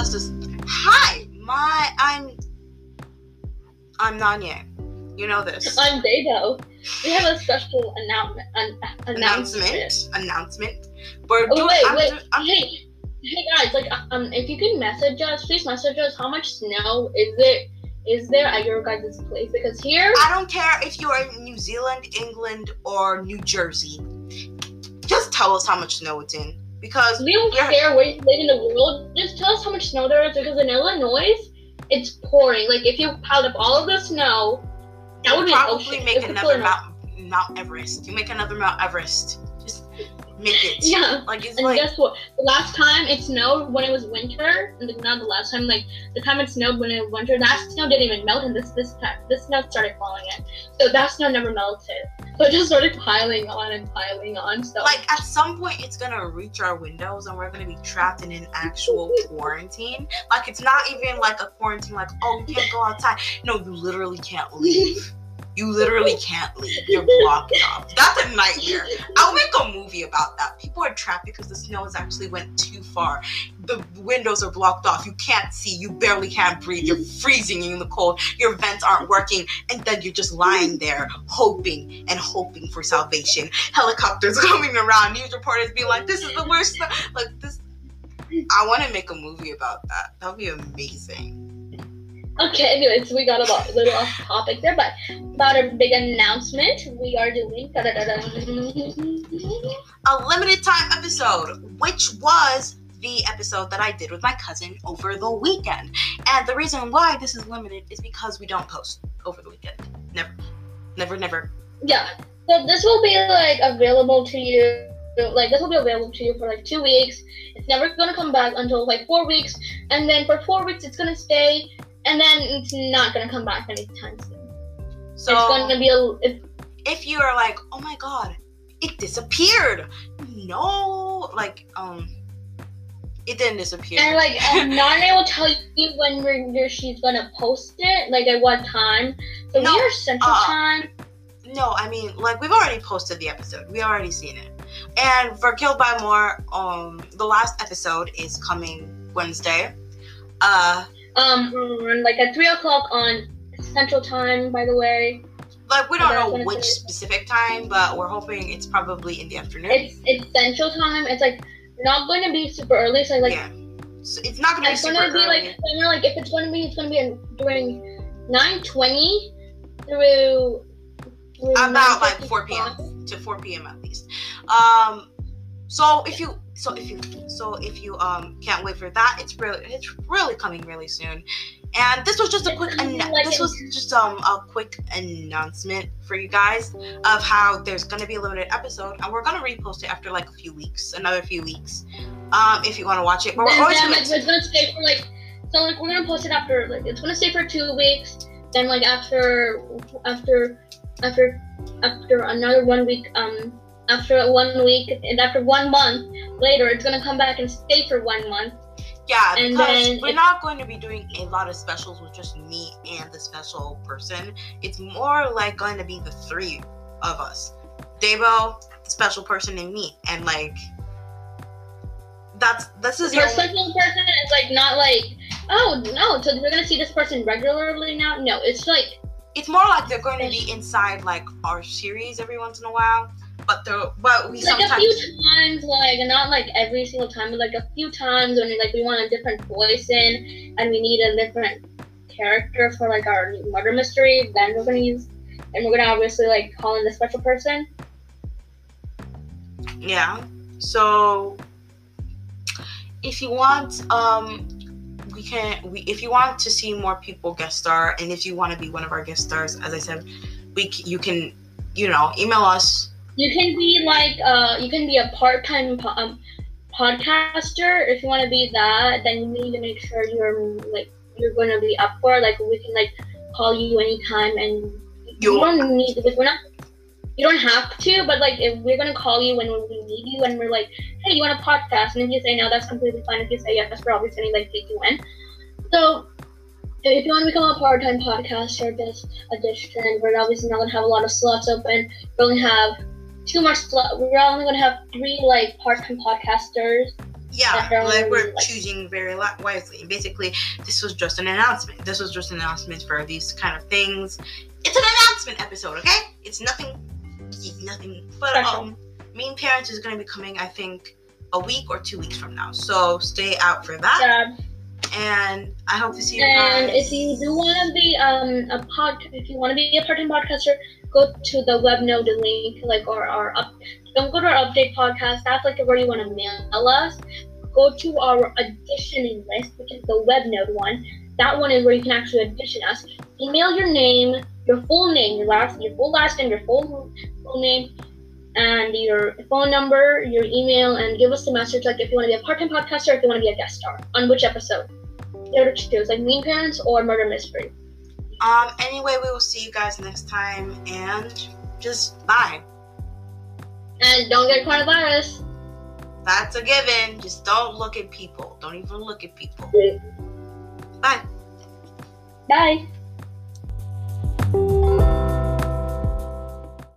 let's just. Hi, my I'm. I'm Nonye. You know this. I'm Debo. We have a special announcement. An- announcement. announcement. Announcement. We're Oh doing. wait, I'm wait, do- I'm- hey, hey guys! Like, um, if you can message us, please message us. How much snow is it? Is there at your guys' place? Because here, I don't care if you are in New Zealand, England, or New Jersey. Just tell us how much snow it's in. Because we don't care where you live in the world. Just tell us how much snow there is. Because in Illinois, it's pouring. Like, if you piled up all of the snow, that would probably make another fill it up. Mount, Mount Everest. You make another Mount Everest. It. Yeah. Like it's And like guess what? The last time it snowed when it was winter, and not the last time, like the time it snowed when it was winter, that snow didn't even melt, and this this time this snow started falling in. So that snow never melted. So it just started piling on and piling on. So like at some point it's gonna reach our windows and we're gonna be trapped in an actual quarantine. Like it's not even like a quarantine like, oh you can't go outside. No, you literally can't leave. You literally can't leave. You're blocked off. That's a nightmare. I'll make a movie about that. People are trapped because the snow has actually went too far. The windows are blocked off. You can't see. You barely can't breathe. You're freezing in the cold. Your vents aren't working, and then you're just lying there, hoping and hoping for salvation. Helicopters coming around. News reporters being like, "This is the worst." Like this. I want to make a movie about that. That would be amazing. Okay, anyways, we got a little off topic there, but about a big announcement we are doing. a limited time episode, which was the episode that I did with my cousin over the weekend. And the reason why this is limited is because we don't post over the weekend. Never. Never, never. Yeah. So this will be like available to you. Like this will be available to you for like two weeks. It's never gonna come back until like four weeks, and then for four weeks it's gonna stay, and then it's not gonna come back anytime soon. So it's gonna be a. It's, if you are like, oh my god, it disappeared. No, like, um, it didn't disappear. and like and Narnia will tell you when we're, she's gonna post it, like at what time. So No, we are Central uh, Time. No, I mean, like we've already posted the episode. We already seen it. And for Killed by More, um, the last episode is coming Wednesday. Uh, Um, like at three o'clock on Central Time. By the way, like we don't know which specific time, but we're hoping it's probably in the afternoon. it's it's Central Time. It's like not going to be super early. So like yeah, so it's not gonna be it's super gonna be like somewhere like if it's gonna be it's gonna be in, during nine twenty through, through about like 4 p.m. to 4 p.m. at least. Um, so if you so if you so if you um can't wait for that, it's really it's really coming really soon. And this was just a quick like this was just um a quick announcement for you guys of how there's gonna be a limited episode and we're gonna repost it after like a few weeks, another few weeks. Um, if you want to watch it, but we're always gonna it's gonna stay for like so like we're gonna post it after like it's gonna stay for two weeks. Then like after after after after another one week um after one week and after one month later it's gonna come back and stay for one month. Yeah, And because then we're not going to be doing a lot of specials with just me and the special person. It's more like going to be the three of us. Debo, the special person, and me. And like that's this is Your your special person is like not like oh no so we're gonna see this person regularly now. No, it's like it's more like they're going to be inside like our series every once in a while. But they're but we like a sometimes few times, like not like every single time, but like a few times when like we want a different voice in and we need a different character for like our murder mystery, then we're gonna use and we're gonna obviously like call in the special person. Yeah. So if you want, um, we can. We if you want to see more people guest star, and if you want to be one of our guest stars, as I said, we c- you can, you know, email us. You can be like uh you can be a part time po- um, podcaster if you want to be that. Then you need to make sure you're like you're gonna be up for it. like we can like call you anytime and you don't need like we're not you don't have to, but like if we're gonna call you when we need you and we're like, hey, you want a podcast? And if you say no, that's completely fine. If you say yes, we're obviously gonna like take you in. So if you want to become a part-time podcaster, just audition. We're obviously not gonna have a lot of slots open. We only have two more slots. We're only gonna have three like part-time podcasters yeah, like we're like- choosing very wisely. Basically, this was just an announcement. This was just an announcement for these kind of things. It's an announcement episode, okay? It's nothing, nothing. But um, Mean Parents is gonna be coming, I think, a week or two weeks from now. So stay out for that. Yeah. And I hope to see you And guys. if you do want to be um a pod, if you want to be a part-time podcaster, go to the webnode link, like or our up. Don't go to our update podcast. That's like where you want to mail us. Go to our auditioning list, which is the webnode one. That one is where you can actually audition us. Email your name, your full name, your last, your full last name, your full full name, and your phone number, your email, and give us a message like if you want to be a part-time podcaster, or if you want to be a guest star on which episode there are two, like Mean Parents or Murder Mystery. Um. Anyway, we will see you guys next time, and just bye. And don't get coronavirus. That's a given. Just don't look at people. Don't even look at people. Bye. Bye.